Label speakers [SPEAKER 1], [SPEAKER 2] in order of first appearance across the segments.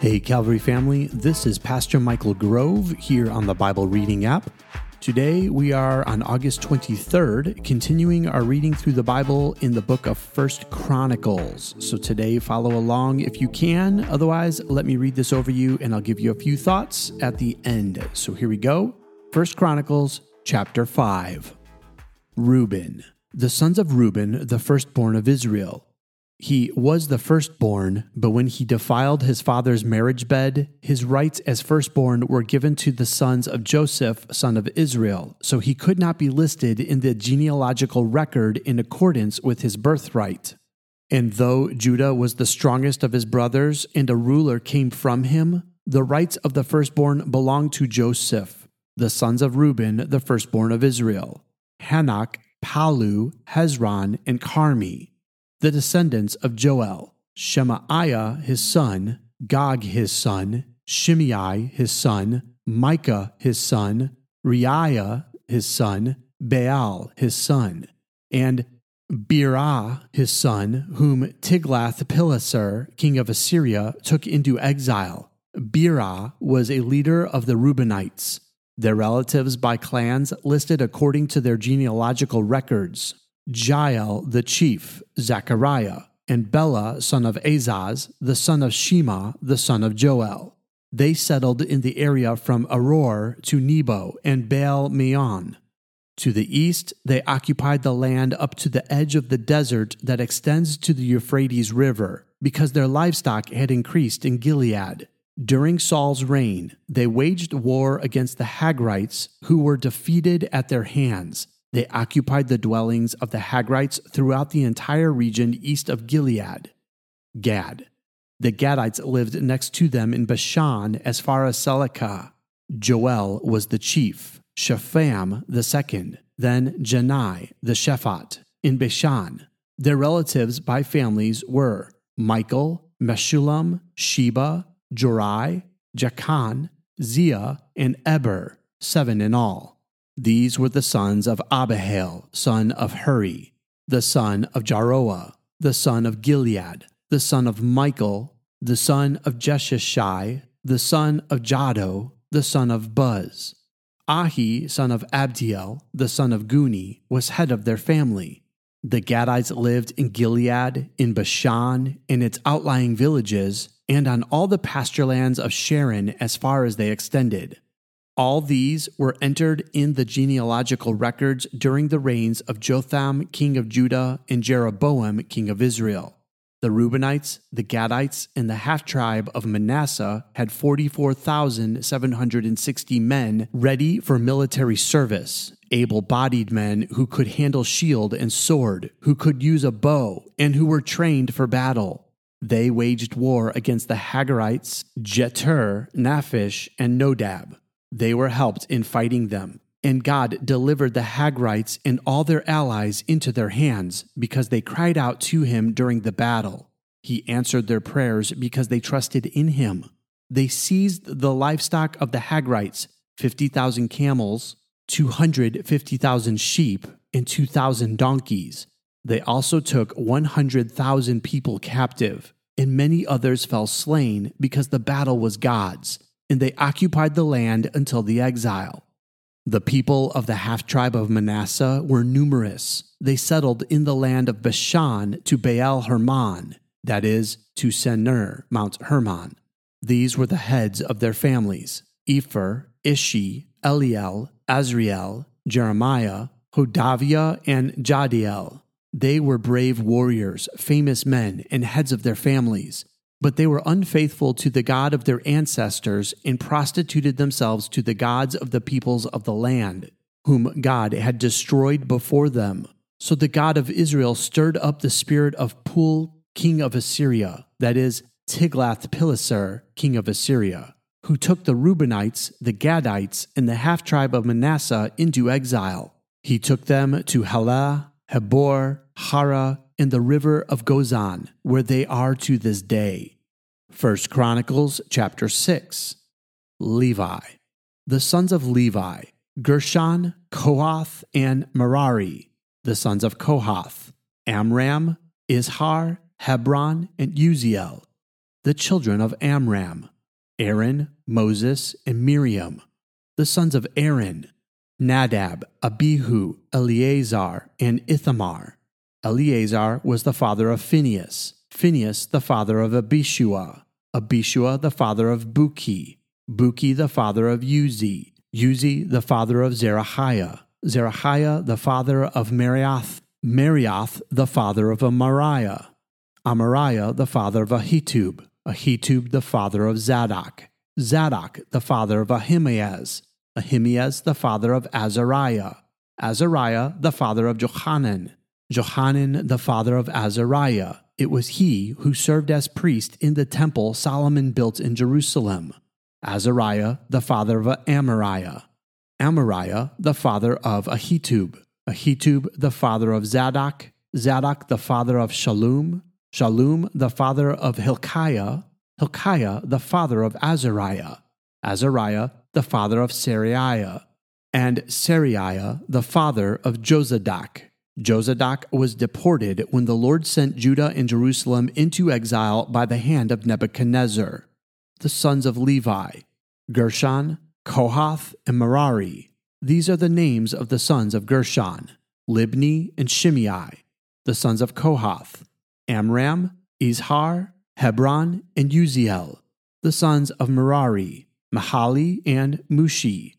[SPEAKER 1] Hey, Calvary family, this is Pastor Michael Grove here on the Bible Reading app. Today we are on August 23rd, continuing our reading through the Bible in the book of First Chronicles. So today follow along if you can. Otherwise, let me read this over you and I'll give you a few thoughts at the end. So here we go. First Chronicles chapter 5. Reuben, the sons of Reuben, the firstborn of Israel. He was the firstborn, but when he defiled his father's marriage bed, his rights as firstborn were given to the sons of Joseph, son of Israel, so he could not be listed in the genealogical record in accordance with his birthright. And though Judah was the strongest of his brothers and a ruler came from him, the rights of the firstborn belonged to Joseph, the sons of Reuben, the firstborn of Israel, Hanoch, Palu, Hezron, and Carmi the descendants of Joel, Shemaiah his son, Gog his son, Shimei his son, Micah his son, Reaiah his son, Baal his son, and Beerah his son, whom Tiglath-Pileser, king of Assyria, took into exile. Beerah was a leader of the Reubenites, their relatives by clans listed according to their genealogical records. Jeiel the chief, Zechariah, and Bela son of Azaz, the son of Shema, the son of Joel. They settled in the area from Aroer to Nebo and Baal Meon. To the east, they occupied the land up to the edge of the desert that extends to the Euphrates River, because their livestock had increased in Gilead. During Saul's reign, they waged war against the Hagrites, who were defeated at their hands they occupied the dwellings of the Hagrites throughout the entire region east of Gilead. Gad. The Gadites lived next to them in Bashan as far as Salecah. Joel was the chief, Shapham the second, then Janai the Shaphat in Bashan. Their relatives by families were Michael, Meshullam, Sheba, Jorai, Jakan, Zia, and Eber, seven in all. These were the sons of Abihail, son of Huri, the son of Jaroah, the son of Gilead, the son of Michael, the son of Jeshishai, the son of Jahdo, the son of Buz. Ahi, son of Abdiel, the son of Guni, was head of their family. The Gadites lived in Gilead, in Bashan, in its outlying villages, and on all the pasture lands of Sharon as far as they extended. All these were entered in the genealogical records during the reigns of Jotham, king of Judah, and Jeroboam, king of Israel. The Reubenites, the Gadites, and the half tribe of Manasseh had 44,760 men ready for military service, able bodied men who could handle shield and sword, who could use a bow, and who were trained for battle. They waged war against the Hagrites, Jetur, Naphish, and Nodab they were helped in fighting them. And God delivered the Hagrites and all their allies into their hands because they cried out to him during the battle. He answered their prayers because they trusted in him. They seized the livestock of the Hagrites 50,000 camels, 250,000 sheep, and 2,000 donkeys. They also took 100,000 people captive, and many others fell slain because the battle was God's and they occupied the land until the exile. The people of the half tribe of Manasseh were numerous. They settled in the land of Bashan to Baal Hermon, that is, to Senir, Mount Hermon. These were the heads of their families Epher, Ishi, Eliel, Azriel, Jeremiah, Hodaviah, and Jahdiel. They were brave warriors, famous men, and heads of their families. But they were unfaithful to the God of their ancestors and prostituted themselves to the gods of the peoples of the land, whom God had destroyed before them. So the God of Israel stirred up the spirit of Pul, king of Assyria, that is, Tiglath-Pileser, king of Assyria, who took the Reubenites, the Gadites, and the half tribe of Manasseh into exile. He took them to Halah, Habor, Hara, and the river of Gozan, where they are to this day. First Chronicles chapter 6. Levi. The sons of Levi, Gershon, Kohath, and Merari. The sons of Kohath, Amram, Izhar, Hebron, and Uzziel. The children of Amram, Aaron, Moses, and Miriam. The sons of Aaron, Nadab, Abihu, Eleazar, and Ithamar. Eleazar was the father of Phinehas, Phinehas the father of Abishua, Abishua the father of Bukki, Bukki the father of Uzzi, Uzzi the father of Zerahiah, Zerahiah the father of Meraioth, Meraioth the father of Amariah, Amariah the father of Ahitub, Ahitub the father of Zadok, Zadok the father of Ahimaaz, Ahimaaz the father of Azariah, Azariah the father of Johanan, Johanan the father of Azariah. It was he who served as priest in the temple Solomon built in Jerusalem. Azariah the father of Amariah, Amariah the father of Ahitub, Ahitub the father of Zadok, Zadok the father of Shallum, Shallum the father of Hilkiah, Hilkiah the father of Azariah, Azariah the father of Seraiah, and Seraiah the father of Jozadak. Jozadak was deported when the Lord sent Judah and Jerusalem into exile by the hand of Nebuchadnezzar. The sons of Levi, Gershon, Kohath, and Merari. These are the names of the sons of Gershon, Libni and Shimei. The sons of Kohath, Amram, Izhar, Hebron, and Uzziel. The sons of Merari, Mahli and Mushi.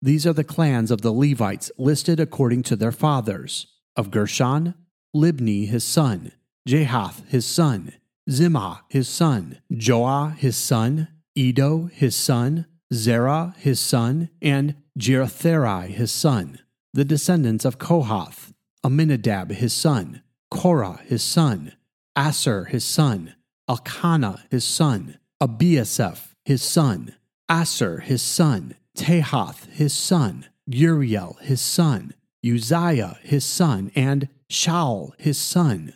[SPEAKER 1] These are the clans of the Levites listed according to their fathers. Of Gershon, Libni his son, Jahath his son, Zimmah his son, Joah his son, Iddo his son, Zerah his son, and Jeatherai his son. The descendants of Kohath, Amminadab his son, Korah his son, Assir his son, Elkanah his son, Abiasaph his son, Assir his son, Tahath his son, Uriel his son, Uzziah his son, and Shaul his son.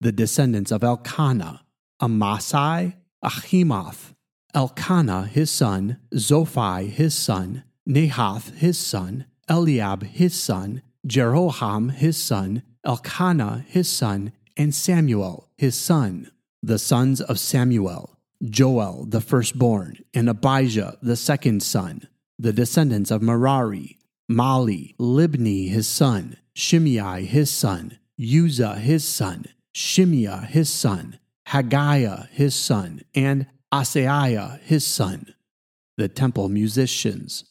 [SPEAKER 1] The descendants of Elkanah, Amasai, Ahimoth, Elkanah his son, Zophai his son, Nahath his son, Eliab his son, Jeroham his son, Elkanah his son, and Samuel his son. The sons of Samuel, Joel the firstborn, and Abijah the second son. The descendants of Merari, Mahli, Libni his son, Shimei his son, Uzzah his son, Shimea his son, Haggiah his son, and Asaiah his son, the temple musicians.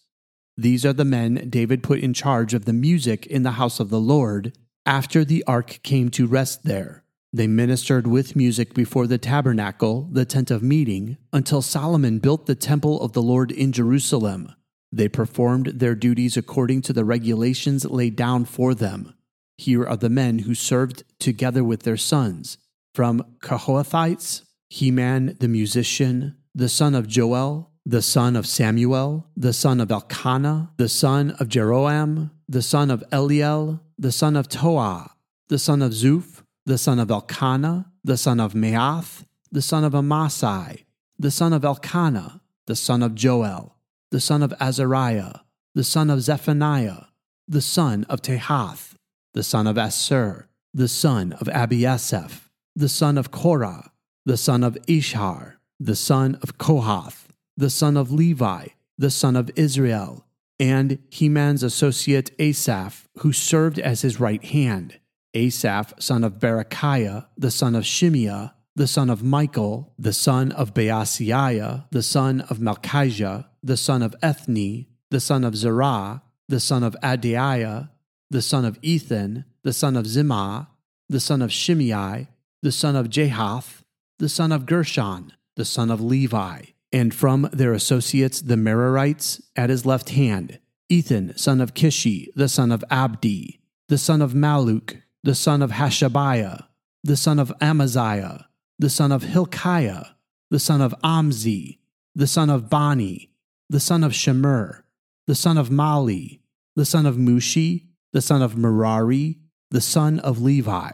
[SPEAKER 1] These are the men David put in charge of the music in the house of the Lord after the ark came to rest there. They ministered with music before the tabernacle, the tent of meeting, until Solomon built the temple of the Lord in Jerusalem. They performed their duties according to the regulations laid down for them. Here are the men who served together with their sons. From Kohathites, Heman the musician, the son of Joel, the son of Samuel, the son of Elkanah, the son of Jeroham, the son of Eliel, the son of Toah, the son of Zuph, the son of Elkanah, the son of Mahath, the son of Amasai, the son of Elkanah, the son of Joel, the son of Azariah, the son of Zephaniah, the son of Tahath, the son of Assir, the son of Abiasaph, the son of Korah, the son of Izhar, the son of Kohath, the son of Levi, the son of Israel, and Heman's associate Asaph, who served as his right hand. Asaph, son of Berekiah, the son of Shimea, the son of Michael, the son of Baaseiah, the son of Malkijah, the son of Ethni, the son of Zerah, the son of Adaiah, the son of Ethan, the son of Zimmah, the son of Shimei, the son of Jahath, the son of Gershon, the son of Levi, and from their associates the Merarites at his left hand, Ethan, son of Kishi, the son of Abdi, the son of Malluk, the son of Hashabiah, the son of Amaziah, the son of Hilkiah, the son of Amzi, the son of Bani, the son of Shemer, the son of Mahli, the son of Mushi, the son of Merari, the son of Levi.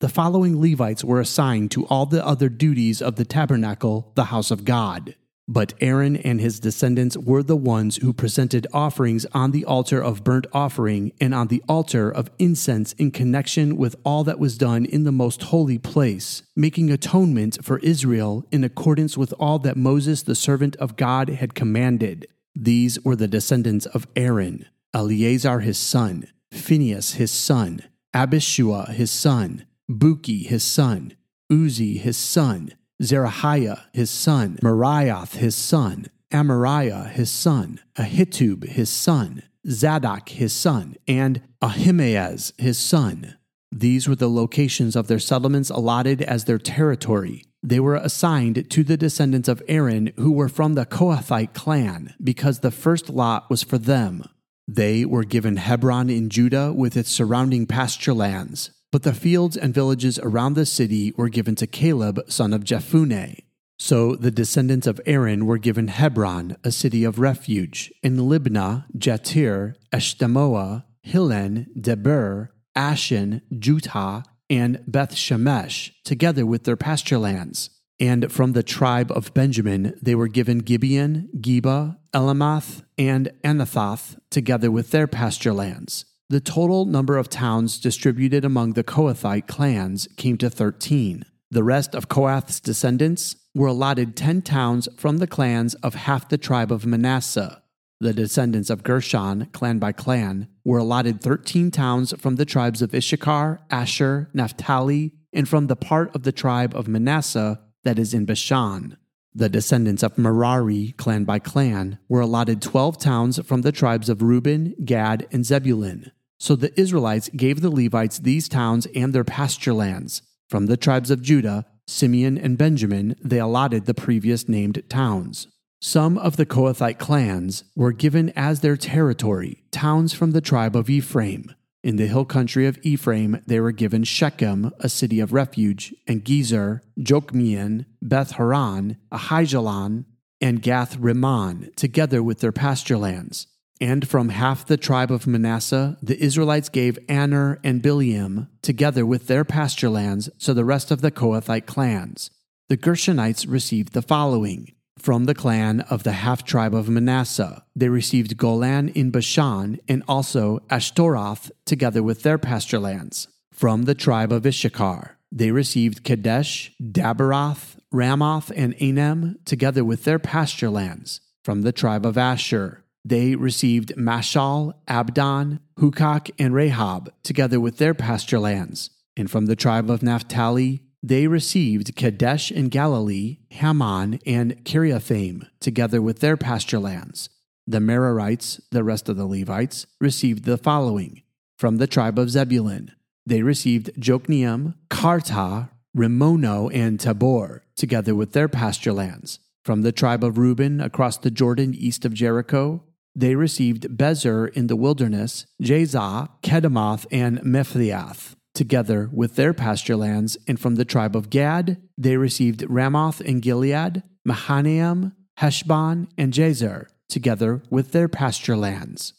[SPEAKER 1] The following Levites were assigned to all the other duties of the tabernacle, the house of God But Aaron and his descendants were the ones who presented offerings on the altar of burnt offering and on the altar of incense in connection with all that was done in the most holy place, making atonement for Israel in accordance with all that Moses the servant of God had commanded. These were the descendants of Aaron Eleazar his son, Phinehas his son, Abishua his son, Bukki his son, Uzzi his son, Zerahiah his son, Meraioth his son, Amariah his son, Ahitub his son, Zadok his son, and Ahimaaz his son. These were the locations of their settlements allotted as their territory. They were assigned to the descendants of Aaron who were from the Kohathite clan, because the first lot was for them. They were given Hebron in Judah with its surrounding pasture lands, but the fields and villages around the city were given to Caleb, son of Jephunneh. So the descendants of Aaron were given Hebron, a city of refuge, and Libnah, Jattir, Eshtemoa, Hilen, Debir, Ashan, Juttah, and Beth Shemesh, together with their pasture lands. And from the tribe of Benjamin they were given Gibeon, Geba, Alemeth, and Anathoth, together with their pasture lands. The total number of towns distributed among the Kohathite clans came to 13. The rest of Kohath's descendants were allotted 10 towns from the clans of half the tribe of Manasseh. The descendants of Gershon, clan by clan, were allotted 13 towns from the tribes of Issachar, Asher, Naphtali, and from the part of the tribe of Manasseh that is in Bashan. The descendants of Merari, clan by clan, were allotted 12 towns from the tribes of Reuben, Gad, and Zebulun. So the Israelites gave the Levites these towns and their pasture lands. From the tribes of Judah, Simeon, and Benjamin, they allotted the previous named towns. Some of the Kohathite clans were given as their territory towns from the tribe of Ephraim. In the hill country of Ephraim, they were given Shechem, a city of refuge, and Gezer, Jokmeam, Beth Horon, Aijalon, and Gath Rimmon, together with their pasture lands. And from half the tribe of Manasseh, the Israelites gave Aner and Bileam, together with their pasture lands, to the rest of the Kohathite clans. The Gershonites received the following from the clan of the half tribe of Manasseh. They received Golan in Bashan and also Ashtaroth together with their pasture lands. From the tribe of Issachar, they received Kadesh, Daberath, Ramoth, and Anem together with their pasture lands. From the tribe of Asher, they received Mashal, Abdon, Hukok, and Rehob together with their pasture lands. And from the tribe of Naphtali, they received Kadesh in Galilee, Hammon, and Kiriathaim, together with their pasture lands. The Merarites, the rest of the Levites, received the following from the tribe of Zebulun. They received Jokneam, Kartah, Rimmono, and Tabor, together with their pasture lands. From the tribe of Reuben across the Jordan east of Jericho, they received Bezer in the wilderness, Jahzah, Kedemoth, and Mephaath together with their pasture lands, and from the tribe of Gad they received Ramoth and Gilead, Mahanaim, Heshbon, and Jazer, together with their pasture lands.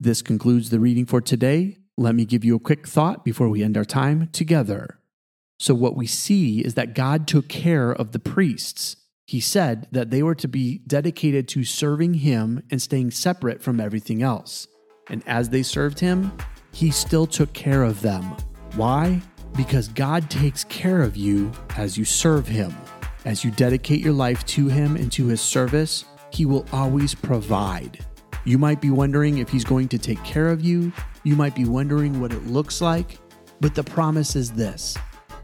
[SPEAKER 1] This concludes the reading for today. Let me give you a quick thought before we end our time together. So, what we see is that God took care of the priests. He said that they were to be dedicated to serving Him and staying separate from everything else. And as they served Him, he still took care of them. Why? Because God takes care of you as you serve Him. As you dedicate your life to Him and to His service, He will always provide. You might be wondering if He's going to take care of you. You might be wondering what it looks like. But the promise is this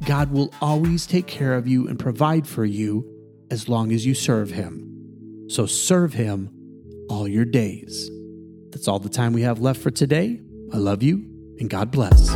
[SPEAKER 1] God will always take care of you and provide for you as long as you serve Him. So serve Him all your days. That's all the time we have left for today. I love you, and God bless.